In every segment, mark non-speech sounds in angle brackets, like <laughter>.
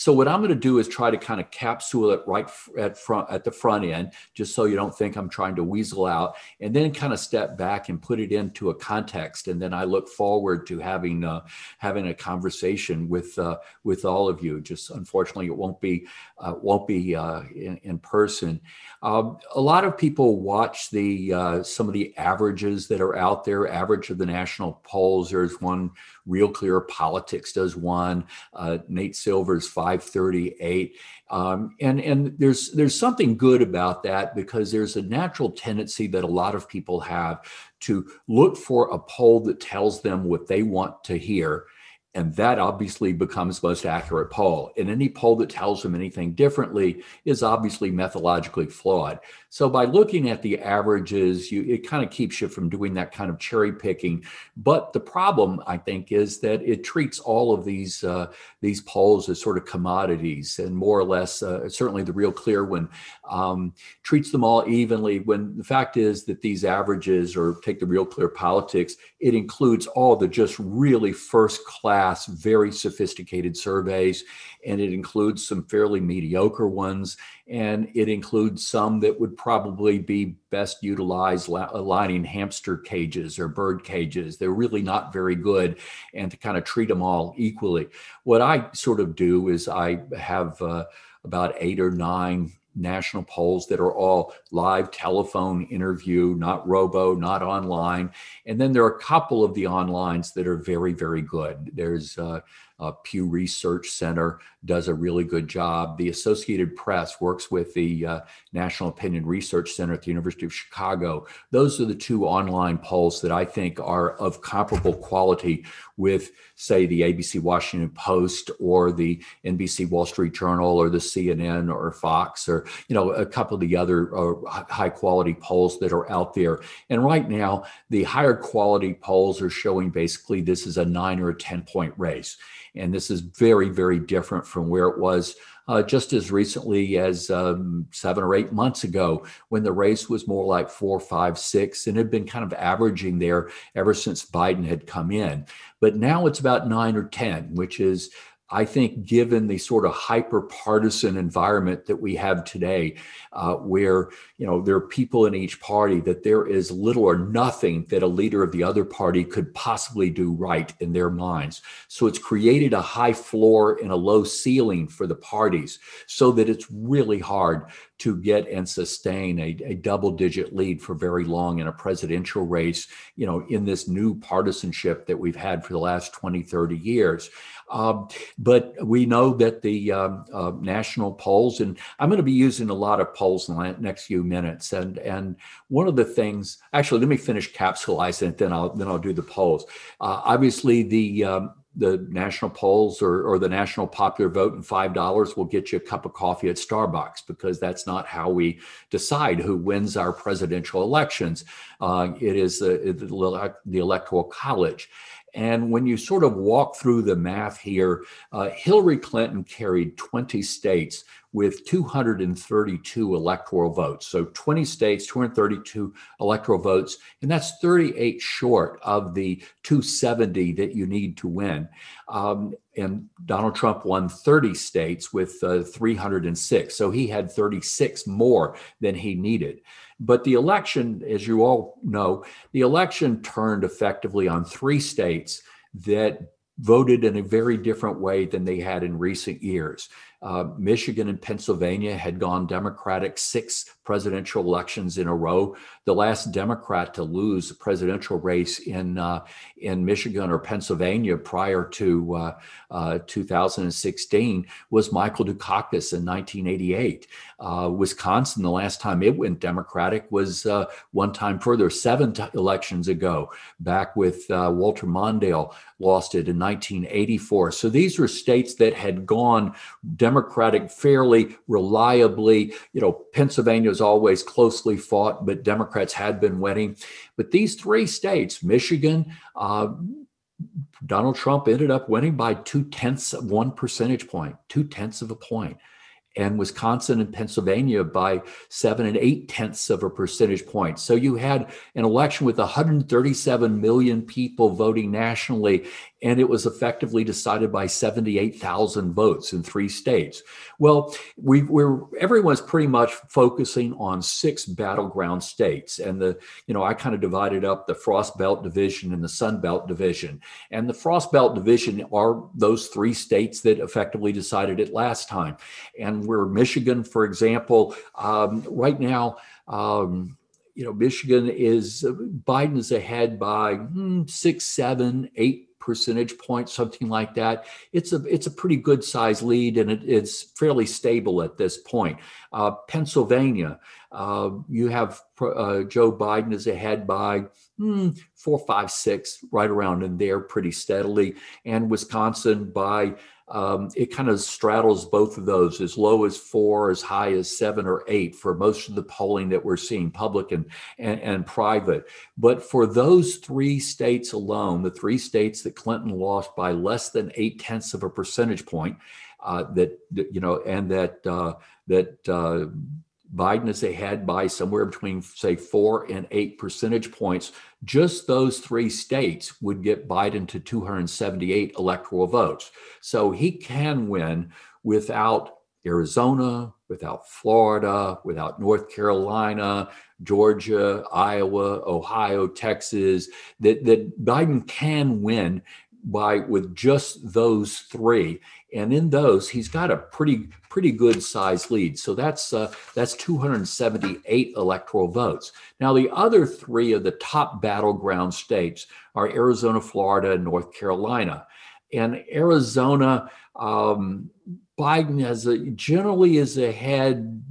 So what I'm going to do is try to kind of capsule it right at front at the front end, just so you don't think I'm trying to weasel out, and then kind of step back and put it into a context. And then I look forward to having uh, having a conversation with uh, with all of you. Just unfortunately, it won't be uh, won't be uh, in, in, person. Um, a lot of people watch the uh, some of the averages that are out there. Average of the national polls. There's one. Real Clear Politics does one. Uh, Nate Silver's 538. Um, and and there's there's something good about that because there's a natural tendency that a lot of people have to look for a poll that tells them what they want to hear and that obviously becomes most accurate poll. And any poll that tells them anything differently is obviously methodologically flawed. So by looking at the averages, you, it kind of keeps you from doing that kind of cherry picking. But the problem, I think, is that it treats all of these uh, these polls as sort of commodities, and more or less, uh, certainly the Real Clear one um, treats them all evenly. When the fact is that these averages, or take the Real Clear Politics, it includes all the just really first class very sophisticated surveys, and it includes some fairly mediocre ones, and it includes some that would probably be best utilized lining hamster cages or bird cages. They're really not very good, and to kind of treat them all equally. What I sort of do is I have uh, about eight or nine national polls that are all live telephone interview, not robo, not online. And then there are a couple of the onlines that are very, very good. There's uh, uh, Pew Research Center does a really good job. The Associated Press works with the uh, National Opinion Research Center at the University of Chicago. Those are the two online polls that I think are of comparable quality with, say, the ABC Washington Post or the NBC Wall Street Journal or the CNN or Fox or you know a couple of the other uh, high quality polls that are out there. And right now, the higher quality polls are showing basically this is a nine or a ten point race. And this is very, very different from where it was uh, just as recently as um, seven or eight months ago when the race was more like four, five, six, and had been kind of averaging there ever since Biden had come in. But now it's about nine or 10, which is I think, given the sort of hyper partisan environment that we have today, uh, where you know there are people in each party, that there is little or nothing that a leader of the other party could possibly do right in their minds. So it's created a high floor and a low ceiling for the parties, so that it's really hard to get and sustain a, a double digit lead for very long in a presidential race, you know, in this new partisanship that we've had for the last 20, 30 years. Um, but we know that the um, uh, national polls, and I'm going to be using a lot of polls in the next few minutes. And and one of the things, actually, let me finish capsulizing it, then I'll then I'll do the polls. Uh, obviously, the um, the national polls or, or the national popular vote and five dollars will get you a cup of coffee at starbucks because that's not how we decide who wins our presidential elections uh, it is the, the electoral college and when you sort of walk through the math here, uh, Hillary Clinton carried 20 states with 232 electoral votes. So 20 states, 232 electoral votes, and that's 38 short of the 270 that you need to win. Um, and Donald Trump won 30 states with uh, 306. So he had 36 more than he needed. But the election, as you all know, the election turned effectively on three states that voted in a very different way than they had in recent years. Uh, Michigan and Pennsylvania had gone Democratic six presidential elections in a row. The last Democrat to lose a presidential race in uh, in Michigan or Pennsylvania prior to uh, uh 2016 was Michael Dukakis in 1988. Uh, Wisconsin, the last time it went Democratic was uh, one time further, seven t- elections ago, back with Walter Mondale lost it in 1984. So these were states that had gone Democratic Democratic fairly reliably. You know, Pennsylvania always closely fought, but Democrats had been winning. But these three states, Michigan, uh, Donald Trump ended up winning by two tenths of one percentage point, two tenths of a point and Wisconsin and Pennsylvania by seven and eight tenths of a percentage point. So you had an election with 137 million people voting nationally and it was effectively decided by 78,000 votes in three states. Well, we, are everyone's pretty much focusing on six battleground states, and the you know I kind of divided up the Frost Belt division and the Sun Belt division, and the Frost Belt division are those three states that effectively decided it last time, and we're Michigan, for example, um, right now. Um, you know, Michigan is Biden is ahead by hmm, six, seven, eight percentage points, something like that. It's a it's a pretty good size lead, and it, it's fairly stable at this point. Uh, Pennsylvania, uh, you have uh, Joe Biden is ahead by hmm, four, five, six, right around in there, pretty steadily, and Wisconsin by um, it kind of straddles both of those as low as four, as high as seven or eight for most of the polling that we're seeing, public and, and, and private. But for those three states alone, the three states that Clinton lost by less than eight tenths of a percentage point, uh, that, you know, and that uh, that uh, Biden is ahead by somewhere between, say, four and eight percentage points. Just those three states would get Biden to 278 electoral votes. So he can win without Arizona, without Florida, without North Carolina, Georgia, Iowa, Ohio, Texas, that, that Biden can win by with just those three and in those he's got a pretty pretty good size lead. So that's uh, that's 278 electoral votes. Now the other three of the top battleground states are arizona florida and north carolina. And arizona um, biden has a generally is ahead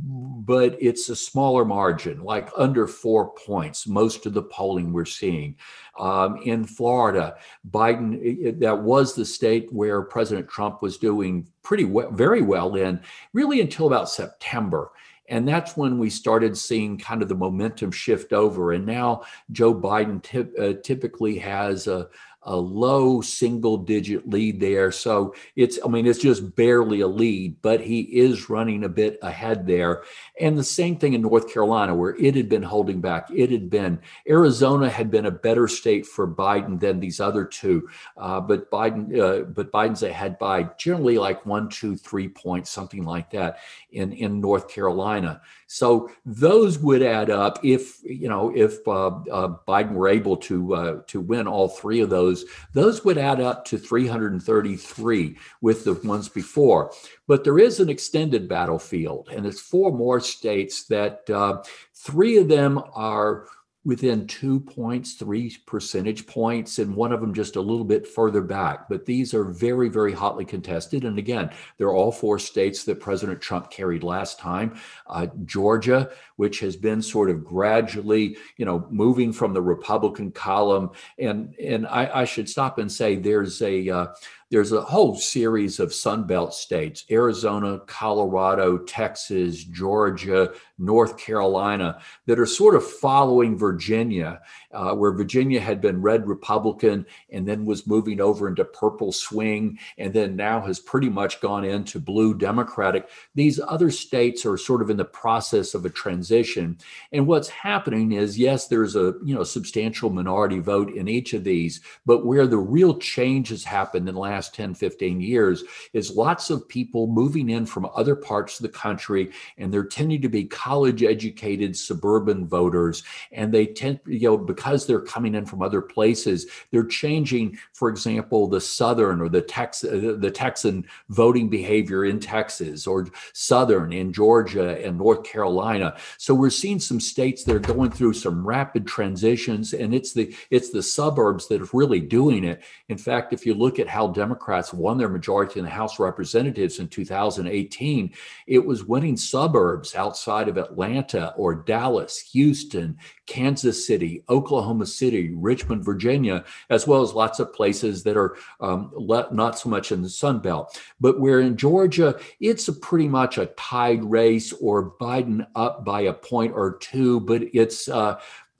but it's a smaller margin, like under four points, most of the polling we're seeing. Um, in Florida, Biden, it, that was the state where President Trump was doing pretty well, very well in, really until about September. And that's when we started seeing kind of the momentum shift over. And now Joe Biden uh, typically has a, a low single digit lead there. So it's, I mean, it's just barely a lead, but he is running a bit ahead there. And the same thing in North Carolina, where it had been holding back. It had been, Arizona had been a better state for Biden than these other two. Uh, but Biden, uh, but Biden's ahead by generally like one, two, three points, something like that in, in North Carolina. So those would add up if, you know, if uh, uh Biden were able to, uh, to win all three of those those, those would add up to 333 with the ones before. But there is an extended battlefield, and it's four more states that uh, three of them are within two points, three percentage points, and one of them just a little bit further back. But these are very, very hotly contested. And again, they're all four states that President Trump carried last time. Uh, Georgia, which has been sort of gradually, you know, moving from the Republican column. And and I, I should stop and say there's a uh, there's a whole series of Sunbelt states Arizona, Colorado, Texas, Georgia, North Carolina that are sort of following Virginia, uh, where Virginia had been red Republican and then was moving over into purple swing and then now has pretty much gone into blue Democratic. These other states are sort of in the process of a transition. And what's happening is, yes, there's a you know substantial minority vote in each of these, but where the real change has happened in the last last 10, 15 years is lots of people moving in from other parts of the country, and they're tending to be college educated suburban voters. And they tend, you know, because they're coming in from other places, they're changing, for example, the Southern or the, Tex- the Texan voting behavior in Texas or Southern in Georgia and North Carolina. So we're seeing some states that are going through some rapid transitions, and it's the it's the suburbs that are really doing it. In fact, if you look at how Democrats won their majority in the House of Representatives in 2018, it was winning suburbs outside of Atlanta or Dallas, Houston, Kansas City, Oklahoma City, Richmond, Virginia, as well as lots of places that are um, not so much in the Sun Belt. But where in Georgia, it's pretty much a tied race or Biden up by a point or two, but it's uh,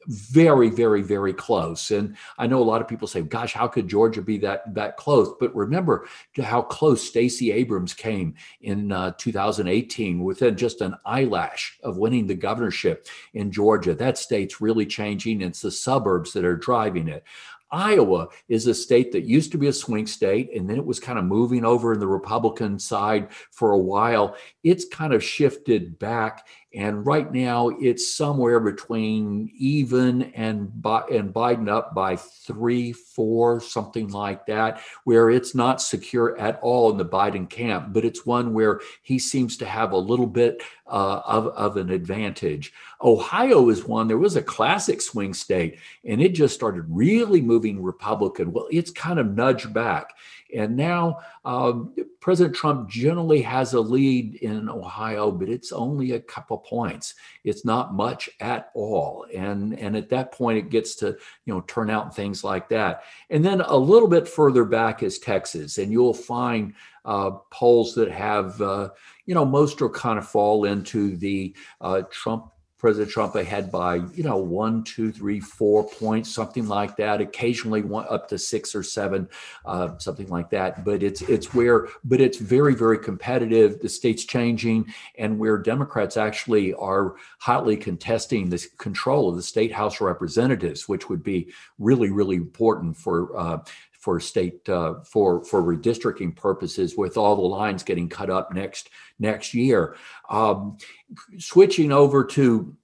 very, very, very close. And I know a lot of people say, "Gosh, how could Georgia be that that close?" But remember how close Stacey Abrams came in uh, 2018, within just an eyelash of winning the governorship in Georgia. That state's really changing. It's the suburbs that are driving it. Iowa is a state that used to be a swing state, and then it was kind of moving over in the Republican side for a while. It's kind of shifted back and right now, it's somewhere between even and and Biden up by three, four, something like that, where it's not secure at all in the Biden camp, but it's one where he seems to have a little bit uh, of, of an advantage. Ohio is one, there was a classic swing state, and it just started really moving Republican. Well, it's kind of nudged back. And now um, President Trump generally has a lead in Ohio, but it's only a couple points. It's not much at all. And, and at that point, it gets to you know turn out things like that. And then a little bit further back is Texas, and you'll find uh, polls that have uh, you know most will kind of fall into the uh, Trump President Trump ahead by, you know, one, two, three, four points, something like that. Occasionally, one up to six or seven, uh, something like that. But it's it's where, but it's very, very competitive. The state's changing, and where Democrats actually are hotly contesting the control of the state House Representatives, which would be really, really important for uh, for state uh, for for redistricting purposes with all the lines getting cut up next next year um, switching over to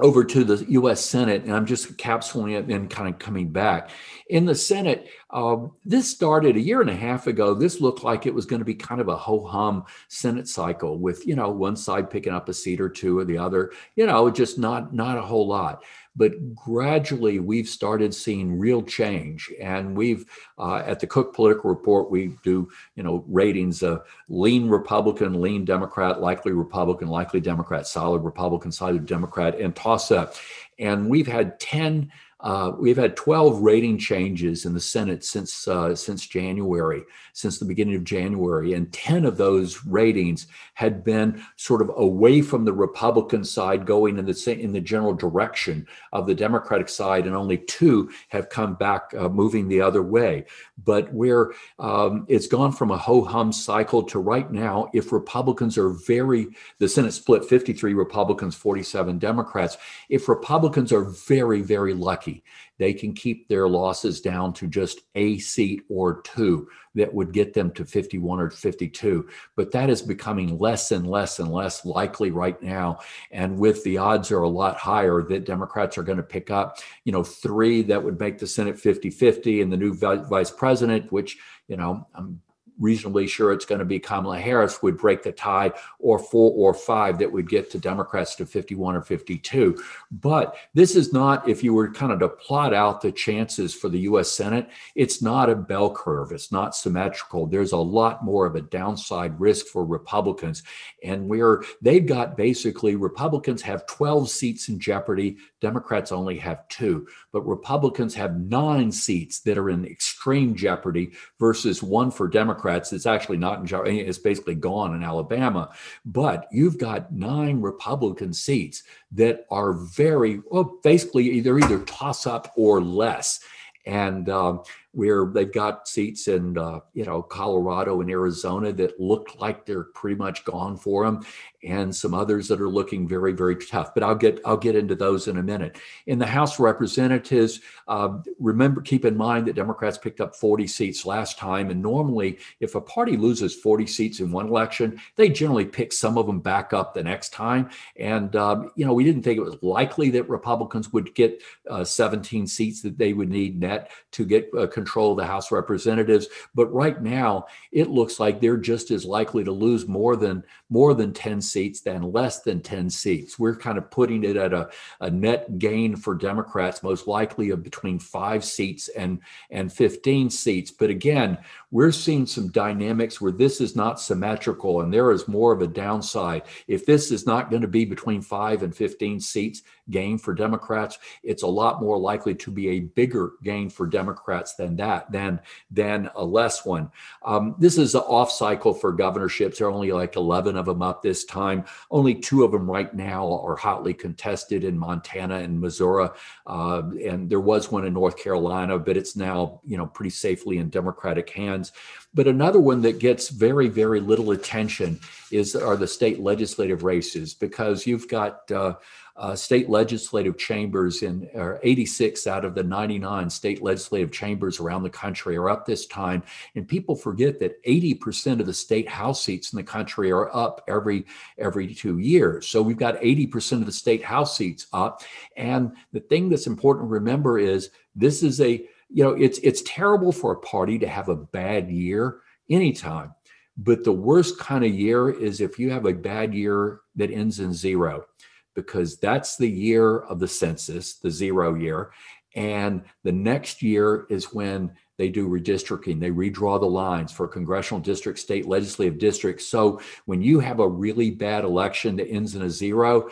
over to the U.S. Senate, and I'm just capsuling it and kind of coming back. In the Senate, um, this started a year and a half ago. This looked like it was going to be kind of a ho hum Senate cycle with you know one side picking up a seat or two, or the other, you know, just not not a whole lot. But gradually, we've started seeing real change, and we've uh, at the Cook Political Report we do you know ratings of lean Republican, lean Democrat, likely Republican, likely Democrat, solid Republican, solid Democrat, and toss up. And we've had ten uh, we've had 12 rating changes in the Senate since uh, since January, since the beginning of January, and 10 of those ratings had been sort of away from the Republican side, going in the in the general direction of the Democratic side, and only two have come back, uh, moving the other way. But where um, it's gone from a ho hum cycle to right now, if Republicans are very, the Senate split 53 Republicans, 47 Democrats. If Republicans are very very lucky they can keep their losses down to just a seat or two that would get them to 51 or 52. But that is becoming less and less and less likely right now. And with the odds are a lot higher that Democrats are going to pick up, you know, three that would make the Senate 50 50 and the new vice president, which, you know, I'm reasonably sure it's going to be Kamala Harris would break the tie, or four or five that would get to Democrats to 51 or 52. But this is not, if you were kind of to plot out the chances for the US Senate, it's not a bell curve. It's not symmetrical. There's a lot more of a downside risk for Republicans. And where they've got basically Republicans have 12 seats in jeopardy, Democrats only have two. But Republicans have nine seats that are in extreme jeopardy versus one for Democrats Democrats. It's actually not in jeopardy. It's basically gone in Alabama. But you've got nine Republican seats that are very, well, basically either either toss up or less. And um, where they've got seats in uh, you know Colorado and Arizona that look like they're pretty much gone for them, and some others that are looking very very tough. But I'll get I'll get into those in a minute. In the House Representatives, uh, remember keep in mind that Democrats picked up 40 seats last time, and normally if a party loses 40 seats in one election, they generally pick some of them back up the next time. And um, you know we didn't think it was likely that Republicans would get uh, 17 seats that they would need net to get uh, control of the House of Representatives. But right now, it looks like they're just as likely to lose more than more than 10 seats than less than 10 seats. We're kind of putting it at a, a net gain for Democrats, most likely of between five seats and, and 15 seats. But again, we're seeing some dynamics where this is not symmetrical and there is more of a downside. If this is not going to be between five and 15 seats gain for Democrats, it's a lot more likely to be a bigger gain for Democrats than that, than, than a less one. Um, this is an off cycle for governorships. There are only like 11 of them up this time. Only two of them right now are hotly contested in Montana and Missouri. Uh, and there was one in North Carolina, but it's now, you know, pretty safely in Democratic hands. But another one that gets very, very little attention is are the state legislative races because you've got uh, uh, state legislative chambers in 86 out of the 99 state legislative chambers around the country are up this time. And people forget that 80% of the state house seats in the country are up every every two years. So we've got 80% of the state house seats up. And the thing that's important to remember is this is a you know it's it's terrible for a party to have a bad year anytime but the worst kind of year is if you have a bad year that ends in zero, because that's the year of the census, the zero year. And the next year is when they do redistricting. They redraw the lines for congressional districts, state legislative districts. So when you have a really bad election that ends in a zero,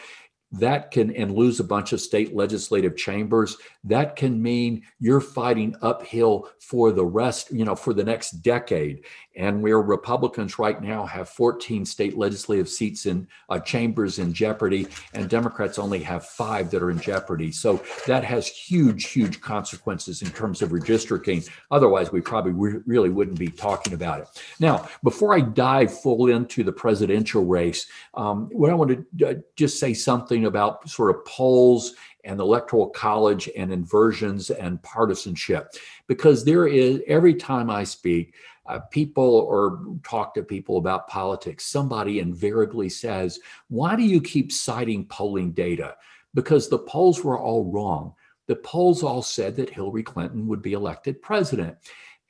that can and lose a bunch of state legislative chambers that can mean you're fighting uphill for the rest you know for the next decade. And where republicans right now have 14 state legislative seats in uh, chambers in jeopardy and democrats only have five that are in jeopardy. So that has huge huge consequences in terms of redistricting. Otherwise we probably re- really wouldn't be talking about it. Now before i dive full into the presidential race um, what i want to uh, just say something something about sort of polls and electoral college and inversions and partisanship. Because there is every time i speak uh, people or talk to people about politics somebody invariably says why do you keep citing polling data? Because the polls were all wrong. The polls all said that hillary clinton would be elected president.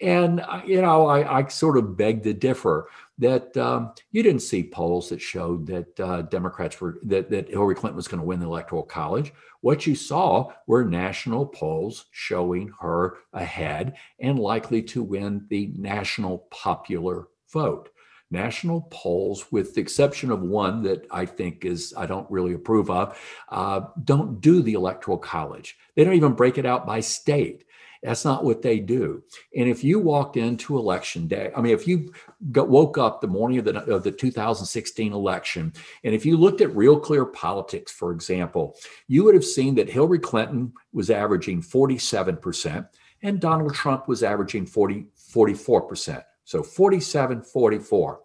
And uh, you know I, I sort of beg to differ that um, you didn't see polls that showed that uh, Democrats were that, that Hillary Clinton was going to win the Electoral College. What you saw were national polls showing her ahead and likely to win the national popular vote. National polls, with the exception of one that I think is I don't really approve of, uh, don't do the Electoral College. They don't even break it out by state. That's not what they do. And if you walked into election day, I mean, if you got, woke up the morning of the, of the 2016 election, and if you looked at Real Clear Politics, for example, you would have seen that Hillary Clinton was averaging 47% and Donald Trump was averaging 40, 44%. So 47, 44.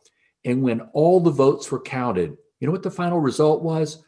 And when all the votes were counted, you know what the final result was?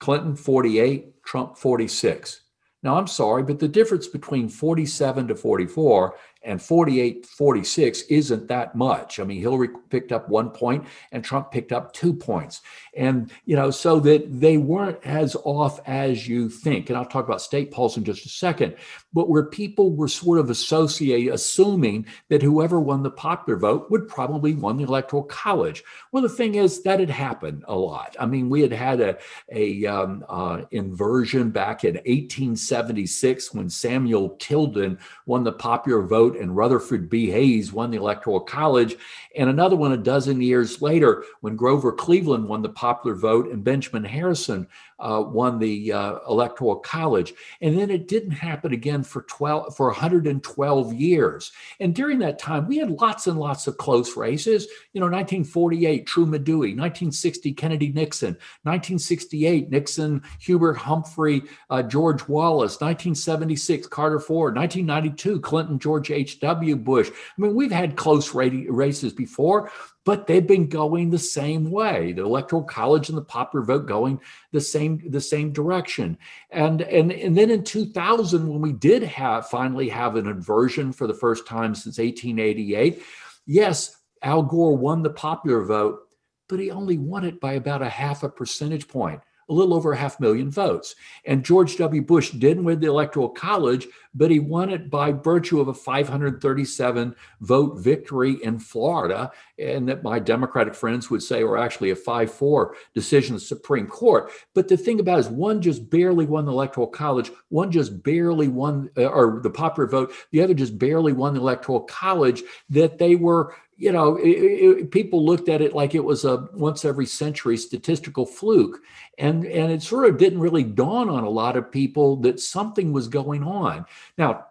Clinton 48, Trump 46. Now, I'm sorry, but the difference between 47 to 44 and 48 46 isn't that much. I mean, Hillary picked up one point and Trump picked up two points. And, you know, so that they weren't as off as you think. And I'll talk about state polls in just a second, but where people were sort of associating, assuming that whoever won the popular vote would probably won the electoral college. Well, the thing is that had happened a lot. I mean, we had had a, a um, uh, inversion back in 1876 when Samuel Tilden won the popular vote and Rutherford B. Hayes won the electoral college, and another one a dozen years later when Grover Cleveland won the popular vote and Benjamin Harrison uh, won the uh, electoral college. And then it didn't happen again for 12 for 112 years. And during that time, we had lots and lots of close races. You know, 1948, Truman Dewey, 1960, Kennedy Nixon, 1968, Nixon, Hubert Humphrey, uh, George Wallace, 1976, Carter Ford, 1992, Clinton, George H.W. Bush. I mean, we've had close races before but they've been going the same way. The electoral college and the popular vote going the same the same direction. And and and then in 2000 when we did have finally have an inversion for the first time since 1888 yes al gore won the popular vote but he only won it by about a half a percentage point a little over a half million votes. And George W. Bush didn't win the Electoral College, but he won it by virtue of a 537 vote victory in Florida. And that my Democratic friends would say were actually a 5 4 decision of the Supreme Court. But the thing about it is, one just barely won the Electoral College, one just barely won, uh, or the popular vote, the other just barely won the Electoral College, that they were you know, it, it, people looked at it like it was a once every century statistical fluke, and and it sort of didn't really dawn on a lot of people that something was going on. Now,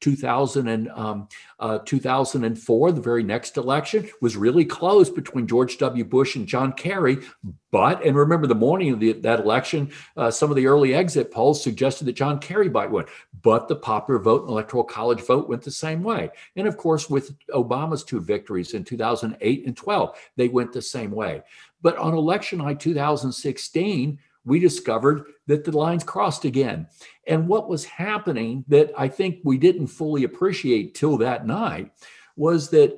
2000 and, um, uh, 2004, the very next election, was really close between George W. Bush and John Kerry. But, and remember the morning of the, that election, uh, some of the early exit polls suggested that John Kerry might win. But the popular vote and electoral college vote went the same way. And of course, with Obama's two victories in 2008 and 12, they went the same way. But on election night 2016, we discovered that the lines crossed again. And what was happening that I think we didn't fully appreciate till that night was that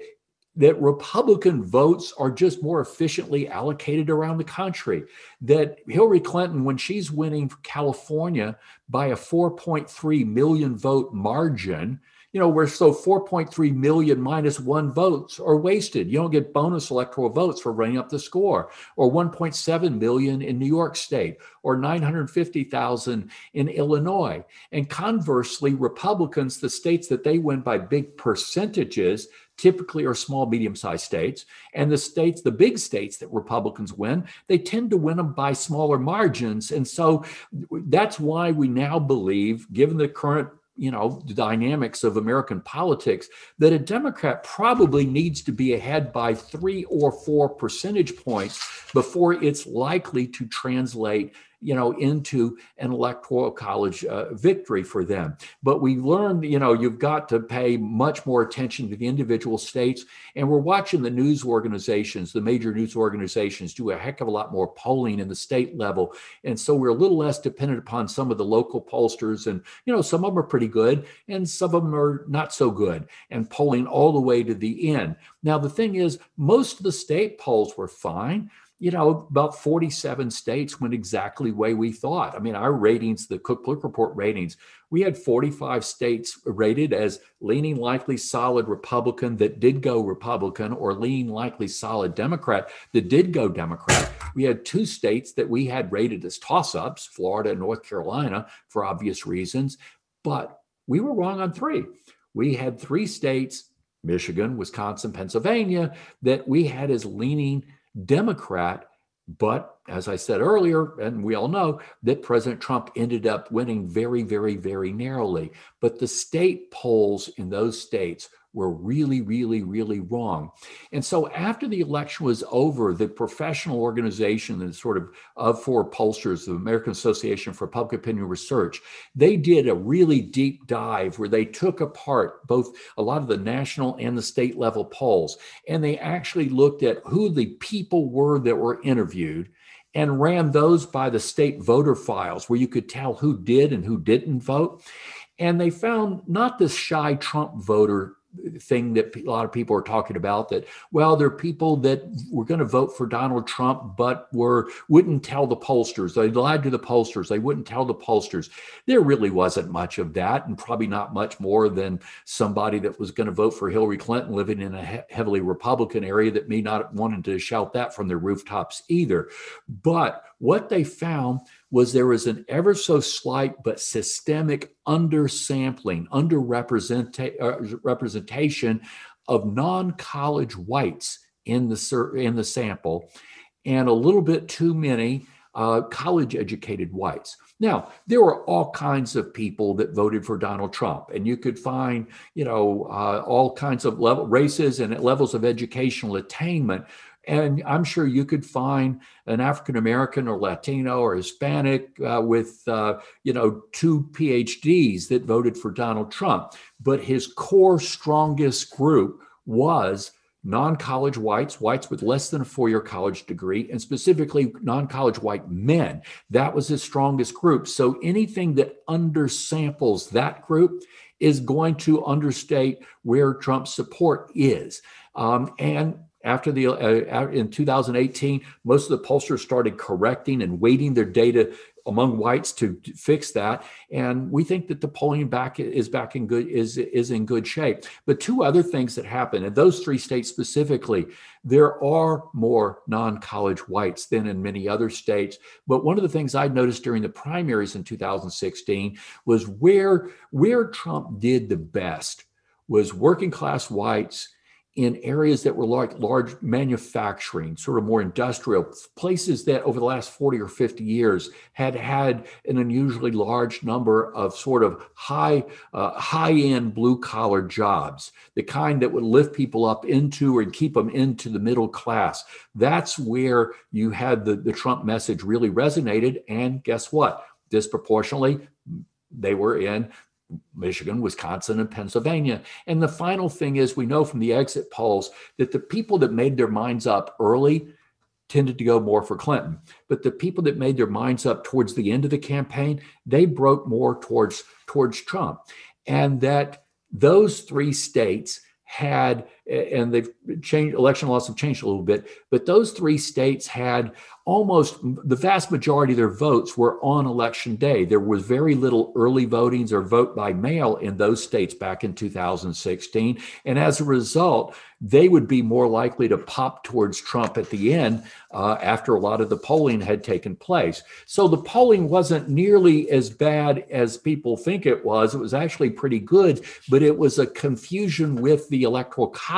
that Republican votes are just more efficiently allocated around the country. That Hillary Clinton, when she's winning California by a 4.3 million vote margin, you know, where so 4.3 million minus one votes are wasted. You don't get bonus electoral votes for running up the score, or 1.7 million in New York State, or 950,000 in Illinois. And conversely, Republicans, the states that they win by big percentages, typically are small, medium sized states. And the states, the big states that Republicans win, they tend to win them by smaller margins. And so that's why we now believe, given the current you know the dynamics of american politics that a democrat probably needs to be ahead by 3 or 4 percentage points before it's likely to translate you know, into an electoral college uh, victory for them. But we learned, you know, you've got to pay much more attention to the individual states. And we're watching the news organizations, the major news organizations, do a heck of a lot more polling in the state level. And so we're a little less dependent upon some of the local pollsters. And, you know, some of them are pretty good and some of them are not so good and polling all the way to the end. Now, the thing is, most of the state polls were fine you know, about 47 states went exactly way we thought. I mean, our ratings, the Cook Political Report ratings, we had 45 states rated as leaning likely solid Republican that did go Republican or leaning likely solid Democrat that did go Democrat. We had two states that we had rated as toss ups, Florida and North Carolina, for obvious reasons, but we were wrong on three. We had three states, Michigan, Wisconsin, Pennsylvania, that we had as leaning Democrat. But as I said earlier, and we all know that President Trump ended up winning very, very, very narrowly. But the state polls in those states were really, really, really wrong. And so after the election was over, the professional organization and sort of of four pollsters, the American Association for Public Opinion Research, they did a really deep dive where they took apart both a lot of the national and the state level polls. And they actually looked at who the people were that were interviewed and ran those by the state voter files where you could tell who did and who didn't vote. And they found not this shy Trump voter thing that a lot of people are talking about that well there are people that were going to vote for Donald Trump but were wouldn't tell the pollsters. They lied to the pollsters. They wouldn't tell the pollsters. There really wasn't much of that and probably not much more than somebody that was going to vote for Hillary Clinton living in a he- heavily republican area that may not have wanted to shout that from their rooftops either. But what they found was there was an ever so slight but systemic undersampling, underrepresentation uh, of non-college whites in the in the sample, and a little bit too many uh, college educated whites. Now, there were all kinds of people that voted for Donald Trump, and you could find, you know, uh, all kinds of level races and levels of educational attainment and I'm sure you could find an African American or Latino or Hispanic uh, with, uh, you know, two PhDs that voted for Donald Trump. But his core strongest group was non college whites, whites with less than a four year college degree, and specifically non college white men. That was his strongest group. So anything that undersamples that group is going to understate where Trump's support is. Um, and after the uh, in 2018 most of the pollsters started correcting and weighting their data among whites to fix that. And we think that the polling back is back in good is is in good shape. But two other things that happen in those three states specifically there are more non-college whites than in many other states. But one of the things i noticed during the primaries in 2016 was where where trump did the best was working class whites in areas that were like large manufacturing, sort of more industrial places that over the last 40 or 50 years had had an unusually large number of sort of high, uh, high end blue collar jobs, the kind that would lift people up into and keep them into the middle class. That's where you had the, the Trump message really resonated. And guess what? Disproportionately, they were in Michigan, Wisconsin, and Pennsylvania. And the final thing is we know from the exit polls that the people that made their minds up early tended to go more for Clinton. But the people that made their minds up towards the end of the campaign, they broke more towards towards Trump. And that those three states had, and they've changed, election laws have changed a little bit, but those three states had almost the vast majority of their votes were on election day. There was very little early votings or vote by mail in those states back in 2016. And as a result, they would be more likely to pop towards Trump at the end uh, after a lot of the polling had taken place. So the polling wasn't nearly as bad as people think it was. It was actually pretty good, but it was a confusion with the Electoral College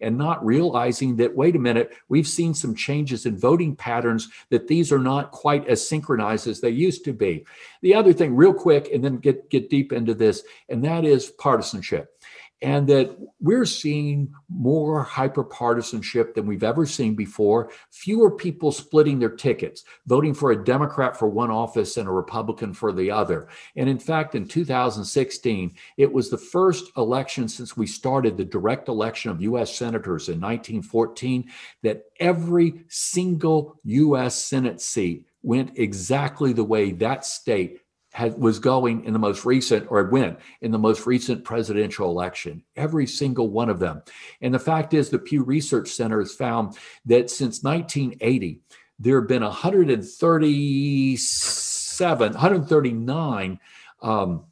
and not realizing that, wait a minute, we've seen some changes in voting patterns, that these are not quite as synchronized as they used to be. The other thing, real quick, and then get, get deep into this, and that is partisanship and that we're seeing more hyperpartisanship than we've ever seen before. Fewer people splitting their tickets, voting for a Democrat for one office and a Republican for the other. And in fact, in 2016, it was the first election since we started the direct election of U.S. senators in 1914 that every single U.S. Senate seat went exactly the way that state had, was going in the most recent or went in the most recent presidential election, every single one of them. And the fact is, the Pew Research Center has found that since 1980, there have been 137, 139, um,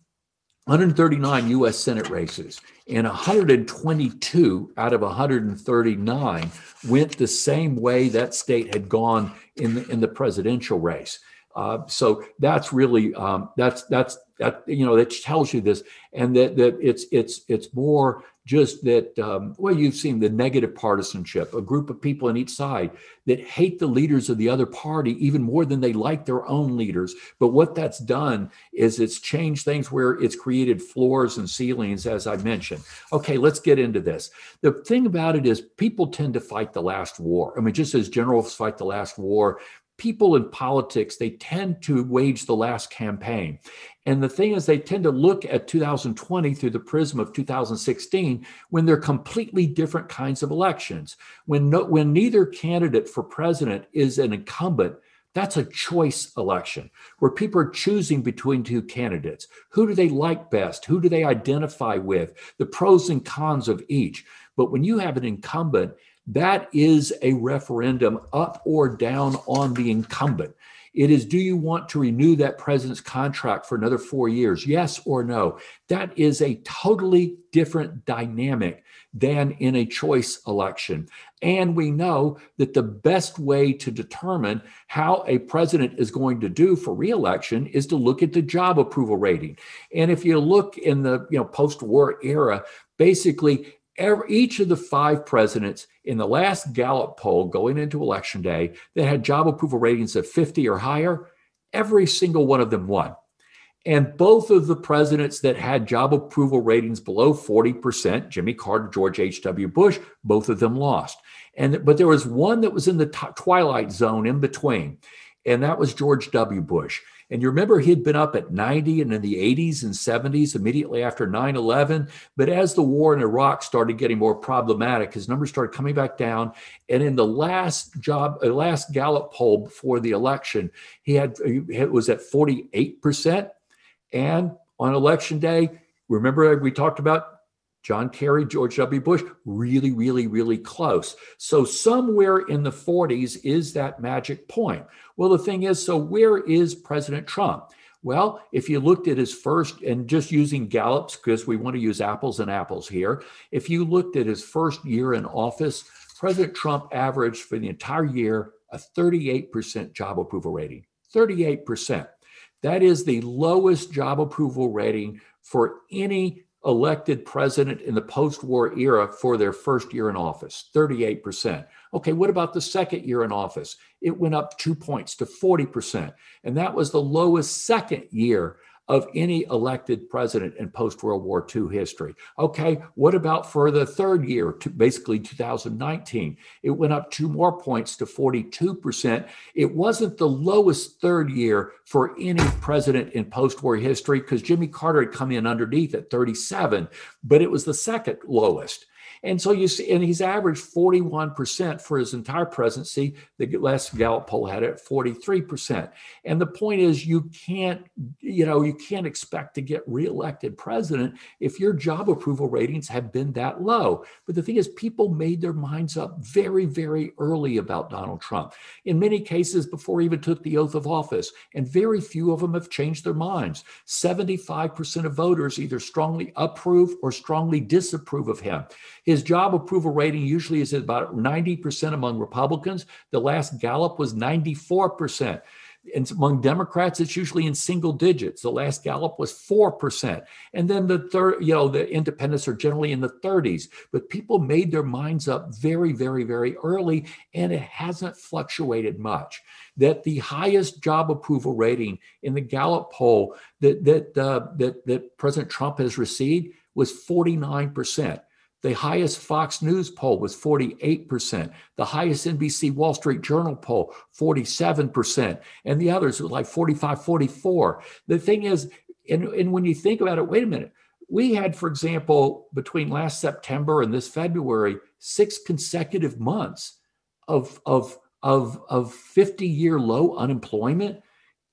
139 U.S. Senate races, and 122 out of 139 went the same way that state had gone in the, in the presidential race. Uh, so that's really um, that's that's that you know that tells you this, and that that it's it's it's more just that um, well you've seen the negative partisanship, a group of people on each side that hate the leaders of the other party even more than they like their own leaders. But what that's done is it's changed things where it's created floors and ceilings, as I mentioned. Okay, let's get into this. The thing about it is people tend to fight the last war. I mean, just as generals fight the last war, people in politics, they tend to wage the last campaign. And the thing is, they tend to look at 2020 through the prism of 2016 when they're completely different kinds of elections. When, no, when neither candidate for president is an incumbent, that's a choice election where people are choosing between two candidates. Who do they like best? Who do they identify with? The pros and cons of each. But when you have an incumbent, that is a referendum up or down on the incumbent. It is do you want to renew that president's contract for another four years? Yes or no? That is a totally different dynamic than in a choice election. And we know that the best way to determine how a president is going to do for reelection is to look at the job approval rating. And if you look in the you know post-war era, basically every, each of the five presidents in the last Gallup poll going into election day that had job approval ratings of 50 or higher, every single one of them won. And both of the presidents that had job approval ratings below 40%, Jimmy Carter, George H.W. Bush, both of them lost. And but there was one that was in the t- twilight zone in between, and that was George W. Bush. And you remember he'd been up at 90 and in the 80s and 70s immediately after 9 11. But as the war in Iraq started getting more problematic, his numbers started coming back down. And in the last job, uh, last Gallup poll before the election, he had it was at 48%. And on election day, remember we talked about John Kerry, George W. Bush, really, really, really close. So, somewhere in the 40s is that magic point. Well, the thing is, so where is President Trump? Well, if you looked at his first, and just using Gallup's, because we want to use apples and apples here, if you looked at his first year in office, President Trump averaged for the entire year a 38% job approval rating. 38%. That is the lowest job approval rating for any elected president in the post war era for their first year in office 38%. Okay, what about the second year in office? It went up two points to 40%. And that was the lowest second year of any elected president in post World War II history. Okay, what about for the third year, to basically 2019? It went up two more points to 42%. It wasn't the lowest third year for any president in post war history because Jimmy Carter had come in underneath at 37, but it was the second lowest. And so you see, and he's averaged 41% for his entire presidency. The last Gallup poll had it at 43%. And the point is, you can't, you know, you can't expect to get reelected president if your job approval ratings have been that low. But the thing is, people made their minds up very, very early about Donald Trump. In many cases, before he even took the oath of office, and very few of them have changed their minds. 75% of voters either strongly approve or strongly disapprove of him. His job approval rating usually is about 90% among Republicans. The last Gallup was 94%. And among Democrats, it's usually in single digits. The last Gallup was 4%. And then the third, you know, the independents are generally in the 30s. But people made their minds up very, very, very early, and it hasn't fluctuated much. That the highest job approval rating in the Gallup poll that that uh, that, that President Trump has received was 49%. The highest Fox News poll was 48%. The highest NBC Wall Street Journal poll, 47%. And the others were like 45, 44. The thing is, and, and when you think about it, wait a minute. We had, for example, between last September and this February, six consecutive months of, of, of, of 50 year low unemployment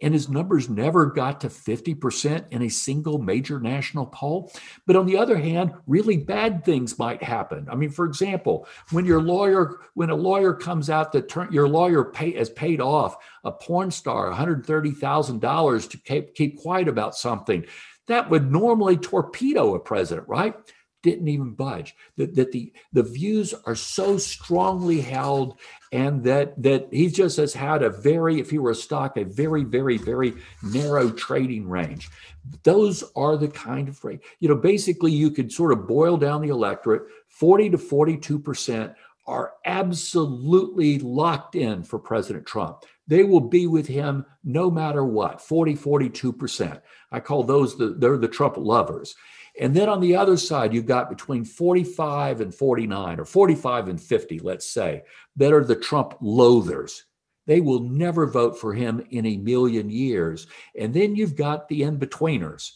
and his numbers never got to 50% in a single major national poll. But on the other hand, really bad things might happen. I mean, for example, when your lawyer, when a lawyer comes out that turn, your lawyer pay, has paid off a porn star $130,000 to keep, keep quiet about something, that would normally torpedo a president, right? Didn't even budge. That, that the, the views are so strongly held, and that that he just has had a very, if he were a stock, a very, very, very narrow trading range. Those are the kind of rate. You know, basically, you could sort of boil down the electorate. Forty to forty-two percent are absolutely locked in for President Trump. They will be with him no matter what, 40, 42%. I call those the, they're the Trump lovers. And then on the other side, you've got between 45 and 49, or 45 and 50, let's say, that are the Trump loathers. They will never vote for him in a million years. And then you've got the in betweeners.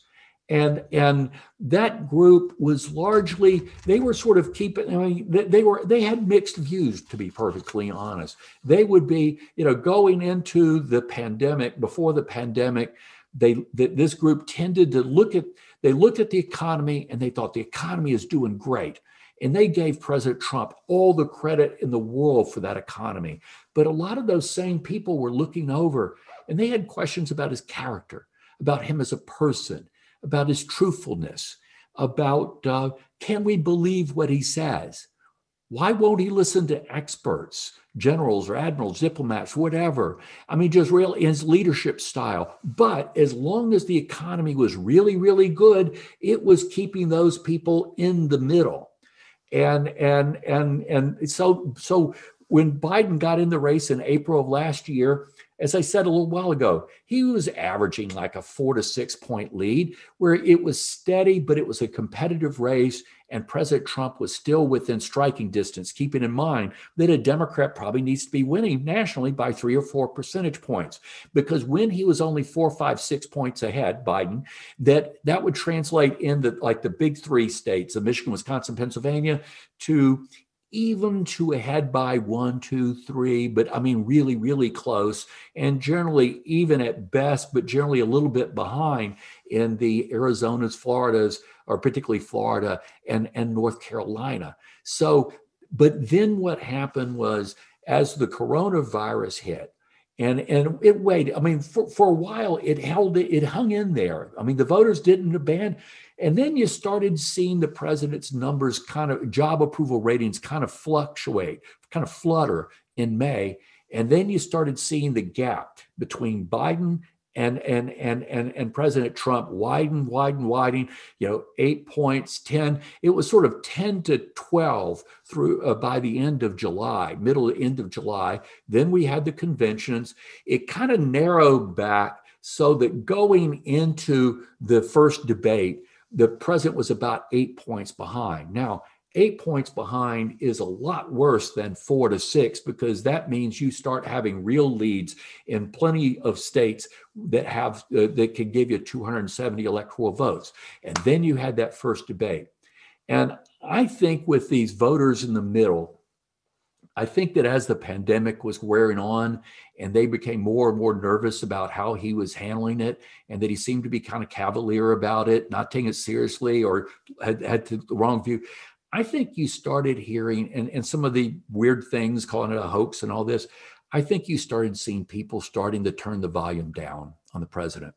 And, and that group was largely they were sort of keeping i mean they, were they had mixed views to be perfectly honest they would be you know going into the pandemic before the pandemic they this group tended to look at they looked at the economy and they thought the economy is doing great. And they gave President Trump all the credit in the world for that economy. But a lot of those same people were looking over and they had questions about his character, about him as a person, about his truthfulness, about uh, can we believe what he says? Why won't he listen to experts, generals or admirals, diplomats, whatever? I mean, just real his leadership style. But as long as the economy was really, really good, it was keeping those people in the middle. And and and and so so when Biden got in the race in April of last year, as I said a little while ago, he was averaging like a four to six point lead, where it was steady, but it was a competitive race. And President Trump was still within striking distance, keeping in mind that a Democrat probably needs to be winning nationally by three or four percentage points. Because when he was only four, five, six points ahead, Biden, that that would translate in the like the big three states of Michigan, Wisconsin, Pennsylvania to even to ahead by one, two, three, but I mean, really, really close. And generally, even at best, but generally a little bit behind in the Arizonas, Floridas, or particularly Florida and, and North Carolina. So, but then what happened was as the coronavirus hit, and and it waited. I mean, for, for a while, it held it, it hung in there. I mean, the voters didn't abandon. And then you started seeing the president's numbers kind of job approval ratings kind of fluctuate, kind of flutter in May. And then you started seeing the gap between Biden and and and and and President Trump widen, widen, widen. You know, eight points, ten. It was sort of ten to twelve through uh, by the end of July, middle end of July. Then we had the conventions. It kind of narrowed back so that going into the first debate, the president was about eight points behind. Now, eight points behind is a lot worse than four to six because that means you start having real leads in plenty of states that have uh, that can give you 270 electoral votes and then you had that first debate And I think with these voters in the middle, I think that as the pandemic was wearing on and they became more and more nervous about how he was handling it and that he seemed to be kind of cavalier about it, not taking it seriously or had, had the wrong view. I think you started hearing, and, and some of the weird things, calling it a hoax and all this, I think you started seeing people starting to turn the volume down on the president.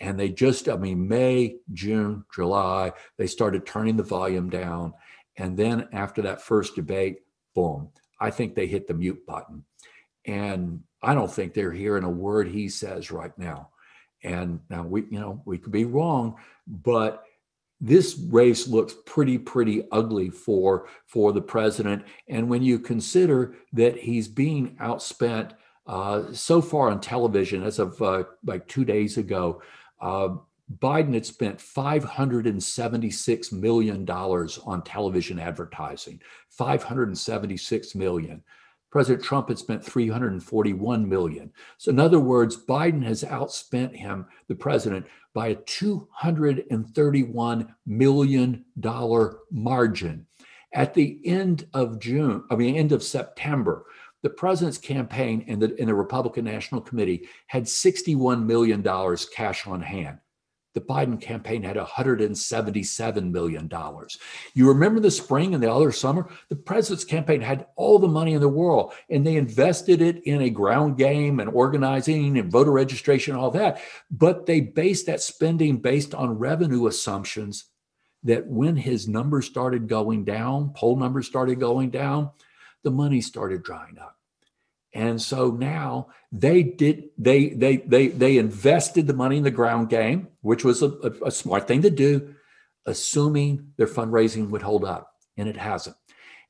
And they just, I mean, May, June, July, they started turning the volume down. And then after that first debate, boom, I think they hit the mute button. And I don't think they're hearing a word he says right now. And now we, you know, we could be wrong, but this race looks pretty pretty ugly for for the president. And when you consider that he's being outspent uh, so far on television as of uh, like two days ago uh, biden had spent $576 million on television advertising 576 million President Trump had spent 341 million. So in other words, Biden has outspent him, the president, by a 231 million dollar margin. At the end of June, I mean end of September, the president's campaign and the, and the Republican National Committee had $61 million cash on hand. The Biden campaign had $177 million. You remember the spring and the other summer? The president's campaign had all the money in the world and they invested it in a ground game and organizing and voter registration, all that. But they based that spending based on revenue assumptions that when his numbers started going down, poll numbers started going down, the money started drying up. And so now they did they they they they invested the money in the ground game, which was a, a, a smart thing to do, assuming their fundraising would hold up, and it hasn't.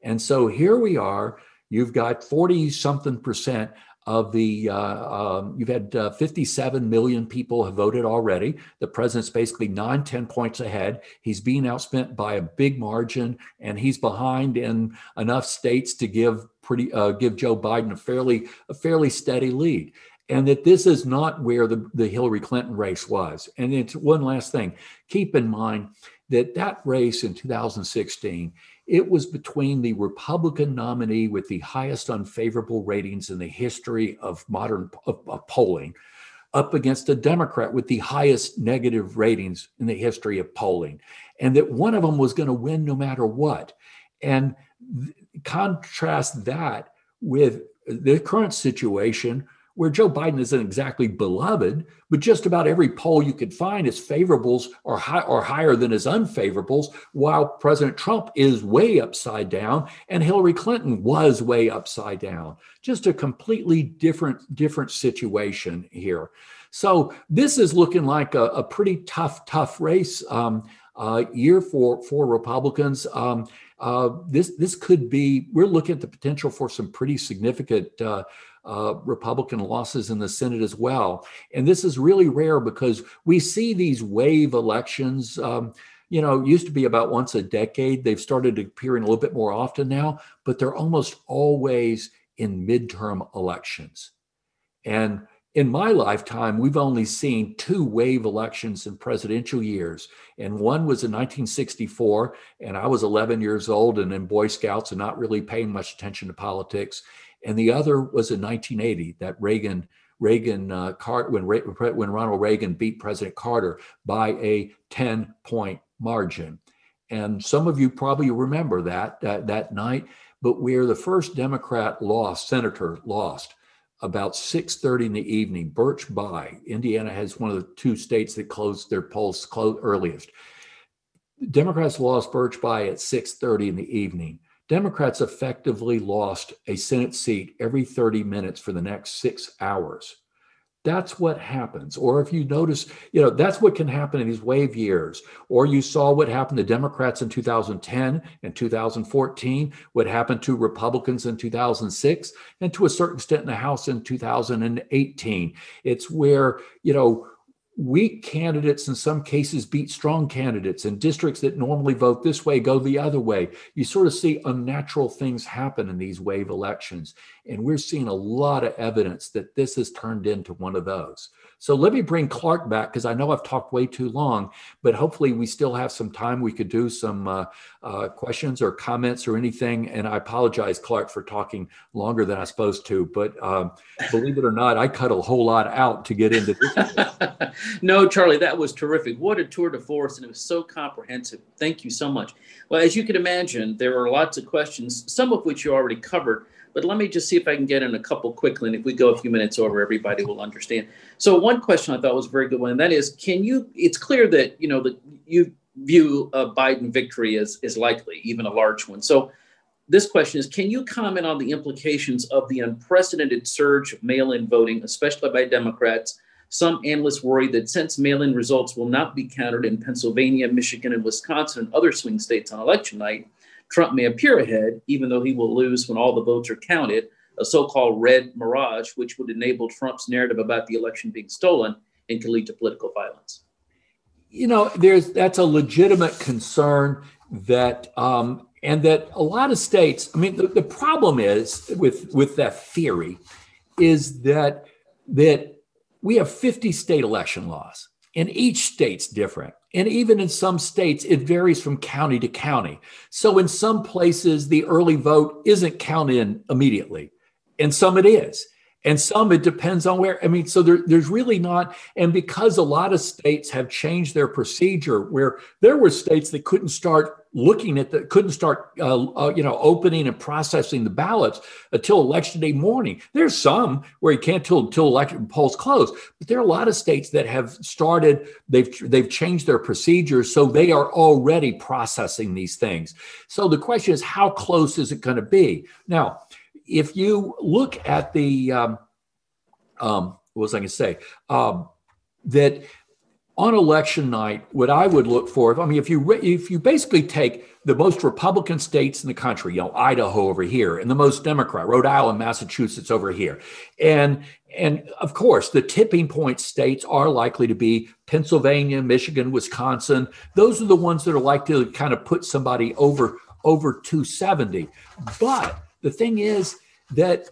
And so here we are. You've got 40 something percent of the uh, um, you've had uh, 57 million people have voted already the president's basically nine 10 points ahead he's being outspent by a big margin and he's behind in enough states to give pretty uh, give joe biden a fairly a fairly steady lead. And that this is not where the, the hillary clinton race was. And it's one last thing. Keep in mind that that race in 2016 it was between the Republican nominee with the highest unfavorable ratings in the history of modern of, of polling up against a Democrat with the highest negative ratings in the history of polling, and that one of them was going to win no matter what. And contrast that with the current situation where Joe Biden isn't exactly beloved, but just about every poll you could find, his favorables are, high, are higher than his unfavorables, while President Trump is way upside down and Hillary Clinton was way upside down. Just a completely different, different situation here. So this is looking like a, a pretty tough, tough race um, uh, year for for Republicans. Um, uh, this this could be. We're looking at the potential for some pretty significant. Uh, uh, Republican losses in the Senate as well. And this is really rare because we see these wave elections. Um, you know, used to be about once a decade. They've started appearing a little bit more often now, but they're almost always in midterm elections. And in my lifetime, we've only seen two wave elections in presidential years. And one was in 1964, and I was 11 years old and in Boy Scouts and not really paying much attention to politics and the other was in 1980 that Reagan Reagan uh, Car- when when Ronald Reagan beat President Carter by a 10 point margin. And some of you probably remember that that, that night, but where the first Democrat lost, senator lost about 6:30 in the evening, Birch Bayh. Indiana has one of the two states that closed their polls close earliest. Democrats lost Birch Bayh at 6:30 in the evening. Democrats effectively lost a Senate seat every 30 minutes for the next six hours. That's what happens. Or if you notice, you know, that's what can happen in these wave years. Or you saw what happened to Democrats in 2010 and 2014, what happened to Republicans in 2006, and to a certain extent in the House in 2018. It's where, you know, weak candidates in some cases beat strong candidates and districts that normally vote this way go the other way you sort of see unnatural things happen in these wave elections And we're seeing a lot of evidence that this has turned into one of those. So let me bring Clark back because I know I've talked way too long, but hopefully we still have some time. We could do some uh, uh, questions or comments or anything. And I apologize, Clark, for talking longer than I supposed to. But um, believe it or not, I cut a whole lot out to get into this. <laughs> no, Charlie, that was terrific. What a tour de force, and it was so comprehensive. Thank you so much. Well, as you can imagine, there are lots of questions, some of which you already covered. But let me just see if I can get in a couple quickly. And if we go a few minutes over, everybody will understand. So one question I thought was a very good one, and that is, can you? It's clear that you know that you view a Biden victory as is likely, even a large one. So this question is, can you comment on the implications of the unprecedented surge of mail-in voting, especially by Democrats? Some analysts worry that since mail-in results will not be counted in Pennsylvania, Michigan, and Wisconsin and other swing states on election night, Trump may appear ahead, even though he will lose when all the votes are counted, a so called red mirage, which would enable Trump's narrative about the election being stolen and can lead to political violence. You know, there's that's a legitimate concern that, um, and that a lot of states. I mean, the, the problem is with with that theory is that that we have 50 state election laws, and each state's different. And even in some states, it varies from county to county. So in some places, the early vote isn't counted in immediately, and some it is. And some it depends on where. I mean, so there, there's really not. And because a lot of states have changed their procedure, where there were states that couldn't start looking at the couldn't start uh, uh, you know opening and processing the ballots until election day morning. There's some where you can't till until election polls close but there are a lot of states that have started they've they've changed their procedures so they are already processing these things. So the question is how close is it going to be? Now if you look at the um, um, what was i going to say? Um, that on election night, what I would look for, I mean, if you if you basically take the most Republican states in the country, you know, Idaho over here, and the most Democrat, Rhode Island, Massachusetts over here, and and of course, the tipping point states are likely to be Pennsylvania, Michigan, Wisconsin. Those are the ones that are likely to kind of put somebody over over 270. But the thing is that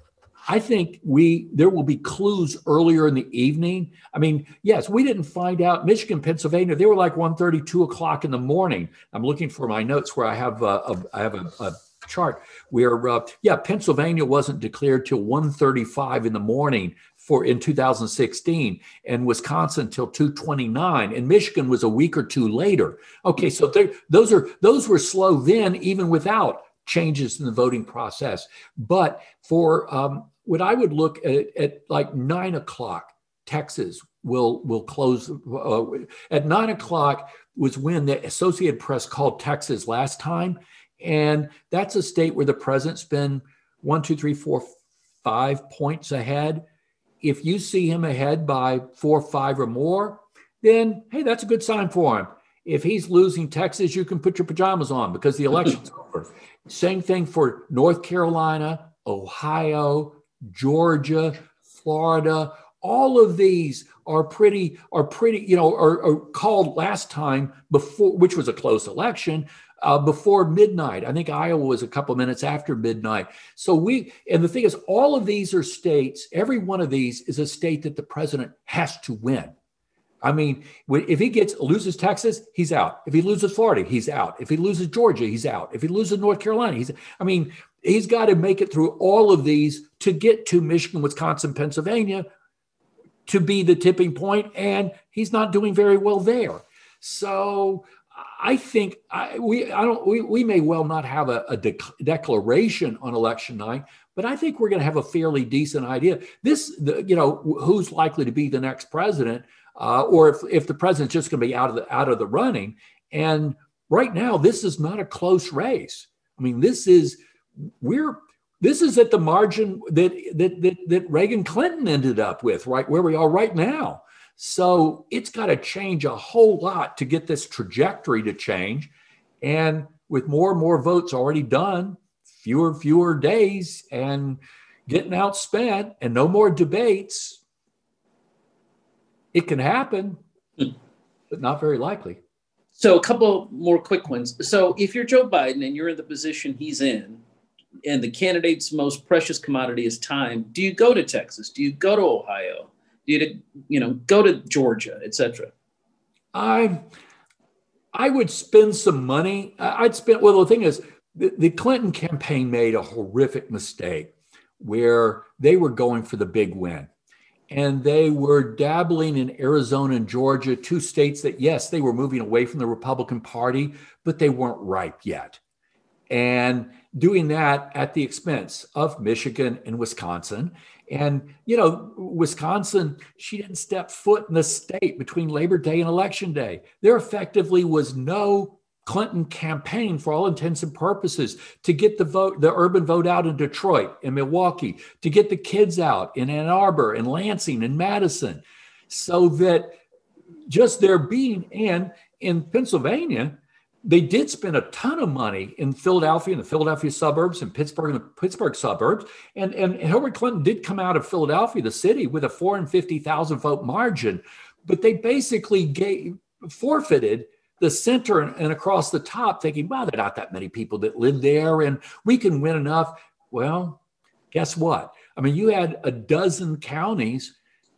I think we there will be clues earlier in the evening. I mean, yes, we didn't find out Michigan, Pennsylvania. They were like 1.30, 2 o'clock in the morning. I'm looking for my notes where I have a, a I have a, a chart where uh, yeah, Pennsylvania wasn't declared till 1.35 in the morning for in 2016, and Wisconsin till 229, and Michigan was a week or two later. Okay, so those are those were slow then, even without changes in the voting process. But for um, what I would look at, at like nine o'clock, Texas will will close uh, at nine o'clock was when the Associated Press called Texas last time, and that's a state where the president's been one, two, three, four, five points ahead. If you see him ahead by four, five, or more, then hey, that's a good sign for him. If he's losing Texas, you can put your pajamas on because the election's <laughs> over. Same thing for North Carolina, Ohio, Georgia, Florida. All of these are pretty are pretty you know are, are called last time before which was a close election uh, before midnight. I think Iowa was a couple minutes after midnight. So we, and the thing is, all of these are states, every one of these is a state that the president has to win. I mean, if he gets loses Texas, he's out. If he loses Florida, he's out. If he loses Georgia, he's out. If he loses North Carolina, he's. I mean, he's got to make it through all of these to get to Michigan, Wisconsin, Pennsylvania, to be the tipping point, and he's not doing very well there. So I think I, we I don't we, we may well not have a, a declaration on election night, but I think we're going to have a fairly decent idea. This, the, you know, who's likely to be the next president uh, or if, if the president's just going to be out of the out of the running. And right now, this is not a close race. I mean, this is we're this is at the margin that that that, that Reagan Clinton ended up with, right where we are right now. So it's got to change a whole lot to get this trajectory to change. And with more and more votes already done, fewer fewer days, and getting outspent, and no more debates, it can happen, but not very likely. So, a couple more quick ones. So, if you're Joe Biden and you're in the position he's in, and the candidate's most precious commodity is time, do you go to Texas? Do you go to Ohio? Do you, you know, go to Georgia, etc.? I, I would spend some money. I'd spend. Well, the thing is, the, the Clinton campaign made a horrific mistake where they were going for the big win. And they were dabbling in Arizona and Georgia, two states that, yes, they were moving away from the Republican Party, but they weren't ripe yet. And doing that at the expense of Michigan and Wisconsin. And, you know, Wisconsin, she didn't step foot in the state between Labor Day and Election Day. There effectively was no Clinton campaign for all intents and purposes to get the vote, the urban vote out in Detroit and Milwaukee, to get the kids out in Ann Arbor and Lansing and Madison, so that just there being, and in Pennsylvania, they did spend a ton of money in Philadelphia and the Philadelphia suburbs and Pittsburgh and the Pittsburgh suburbs. And, and Hillary Clinton did come out of Philadelphia, the city, with a 450,000 vote margin, but they basically gave forfeited the center and across the top, thinking, well, there are not that many people that live there and we can win enough. Well, guess what? I mean, you had a dozen counties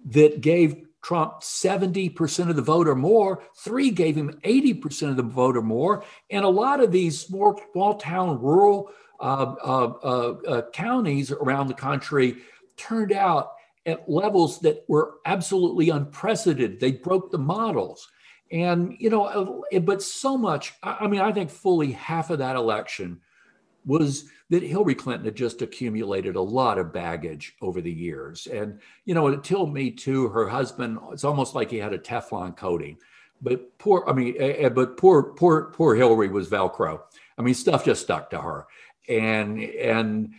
that gave Trump 70% of the vote or more. Three gave him 80% of the vote or more. And a lot of these small, small town, rural uh, uh, uh, uh, counties around the country turned out at levels that were absolutely unprecedented. They broke the models. And, you know, uh, but so much, I mean, I think fully half of that election was that Hillary Clinton had just accumulated a lot of baggage over the years. And, you know, until Me Too, her husband, it's almost like he had a Teflon coating. But poor, I mean, uh, but poor, poor, poor Hillary was Velcro. I mean, stuff just stuck to her. And, and,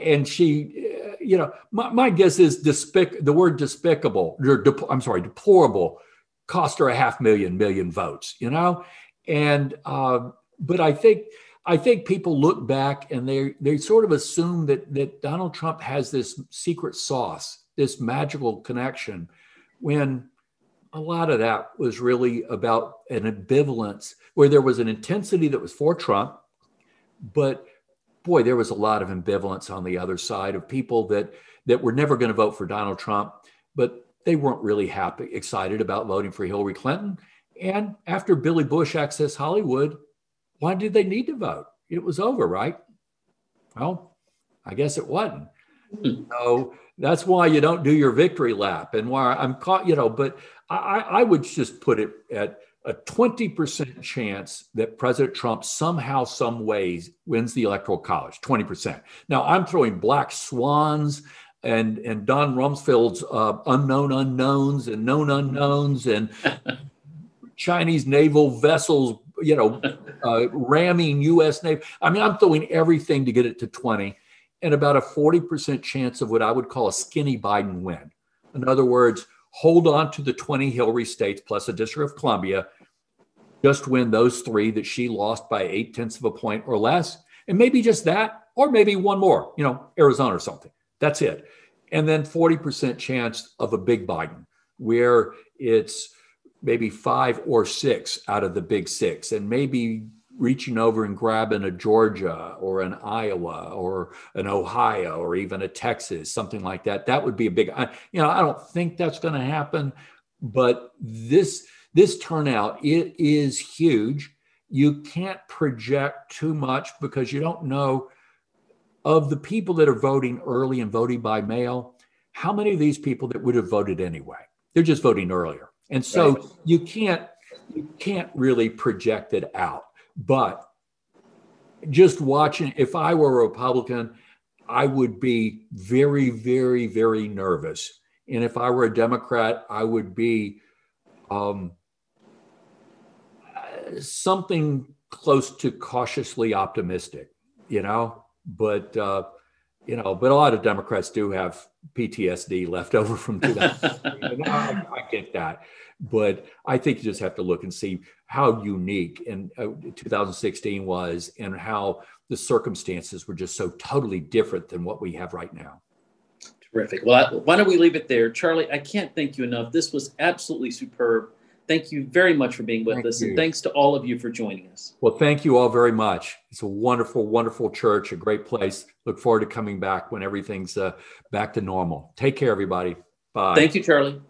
and she, you know, my, my guess is despic, the word despicable, or de, I'm sorry, deplorable cost her a half million million votes, you know? And, uh, but I think, I think people look back and they they sort of assume that that Donald Trump has this secret sauce, this magical connection, when a lot of that was really about an ambivalence where there was an intensity that was for Trump, but boy, there was a lot of ambivalence on the other side of people that that were never going to vote for Donald Trump, but they weren't really happy, excited about voting for Hillary Clinton. And after Billy Bush Access Hollywood, why did they need to vote? It was over, right? Well, I guess it wasn't. Hmm. So that's why you don't do your victory lap, and why I'm caught, you know. But I, I would just put it at a 20% chance that President Trump somehow, some ways wins the electoral college. 20%. Now I'm throwing black swans and and Don Rumsfeld's uh, unknown unknowns and known unknowns and <laughs> Chinese naval vessels, you know, <laughs> uh, ramming U.S. Navy. I mean, I'm throwing everything to get it to 20, and about a 40% chance of what I would call a skinny Biden win. In other words, hold on to the 20 Hillary states plus a District of Columbia, just win those three that she lost by eight tenths of a point or less, and maybe just that, or maybe one more, you know, Arizona or something. That's it. And then 40% chance of a big Biden, where it's maybe five or six out of the big six, and maybe reaching over and grabbing a Georgia or an Iowa or an Ohio or even a Texas, something like that. That would be a big, you know, I don't think that's going to happen, but this this turnout it is huge. You can't project too much because you don't know of the people that are voting early and voting by mail, how many of these people that would have voted anyway? They're just voting earlier. And so right. you can't you can't really project it out. But just watching, if I were a Republican, I would be very, very, very nervous. And if I were a Democrat, I would be um, something close to cautiously optimistic, you know? but uh, you know, but a lot of Democrats do have PTSD left <laughs> over from 2016. I, I, get that, but I think you just have to look and see how unique in uh, 2016 was, and how the circumstances were just so totally different than what we have right now. Terrific. Well, why don't we leave it there, Charlie? I can't thank you enough. This was absolutely superb. Thank you very much for being with Thank us. you. And thanks to all of you for joining us. Well, thank you all very much. It's a wonderful, wonderful church, a great place. Look forward to coming back when everything's uh, back to normal. Take care, everybody. Bye. Thank you, Charlie.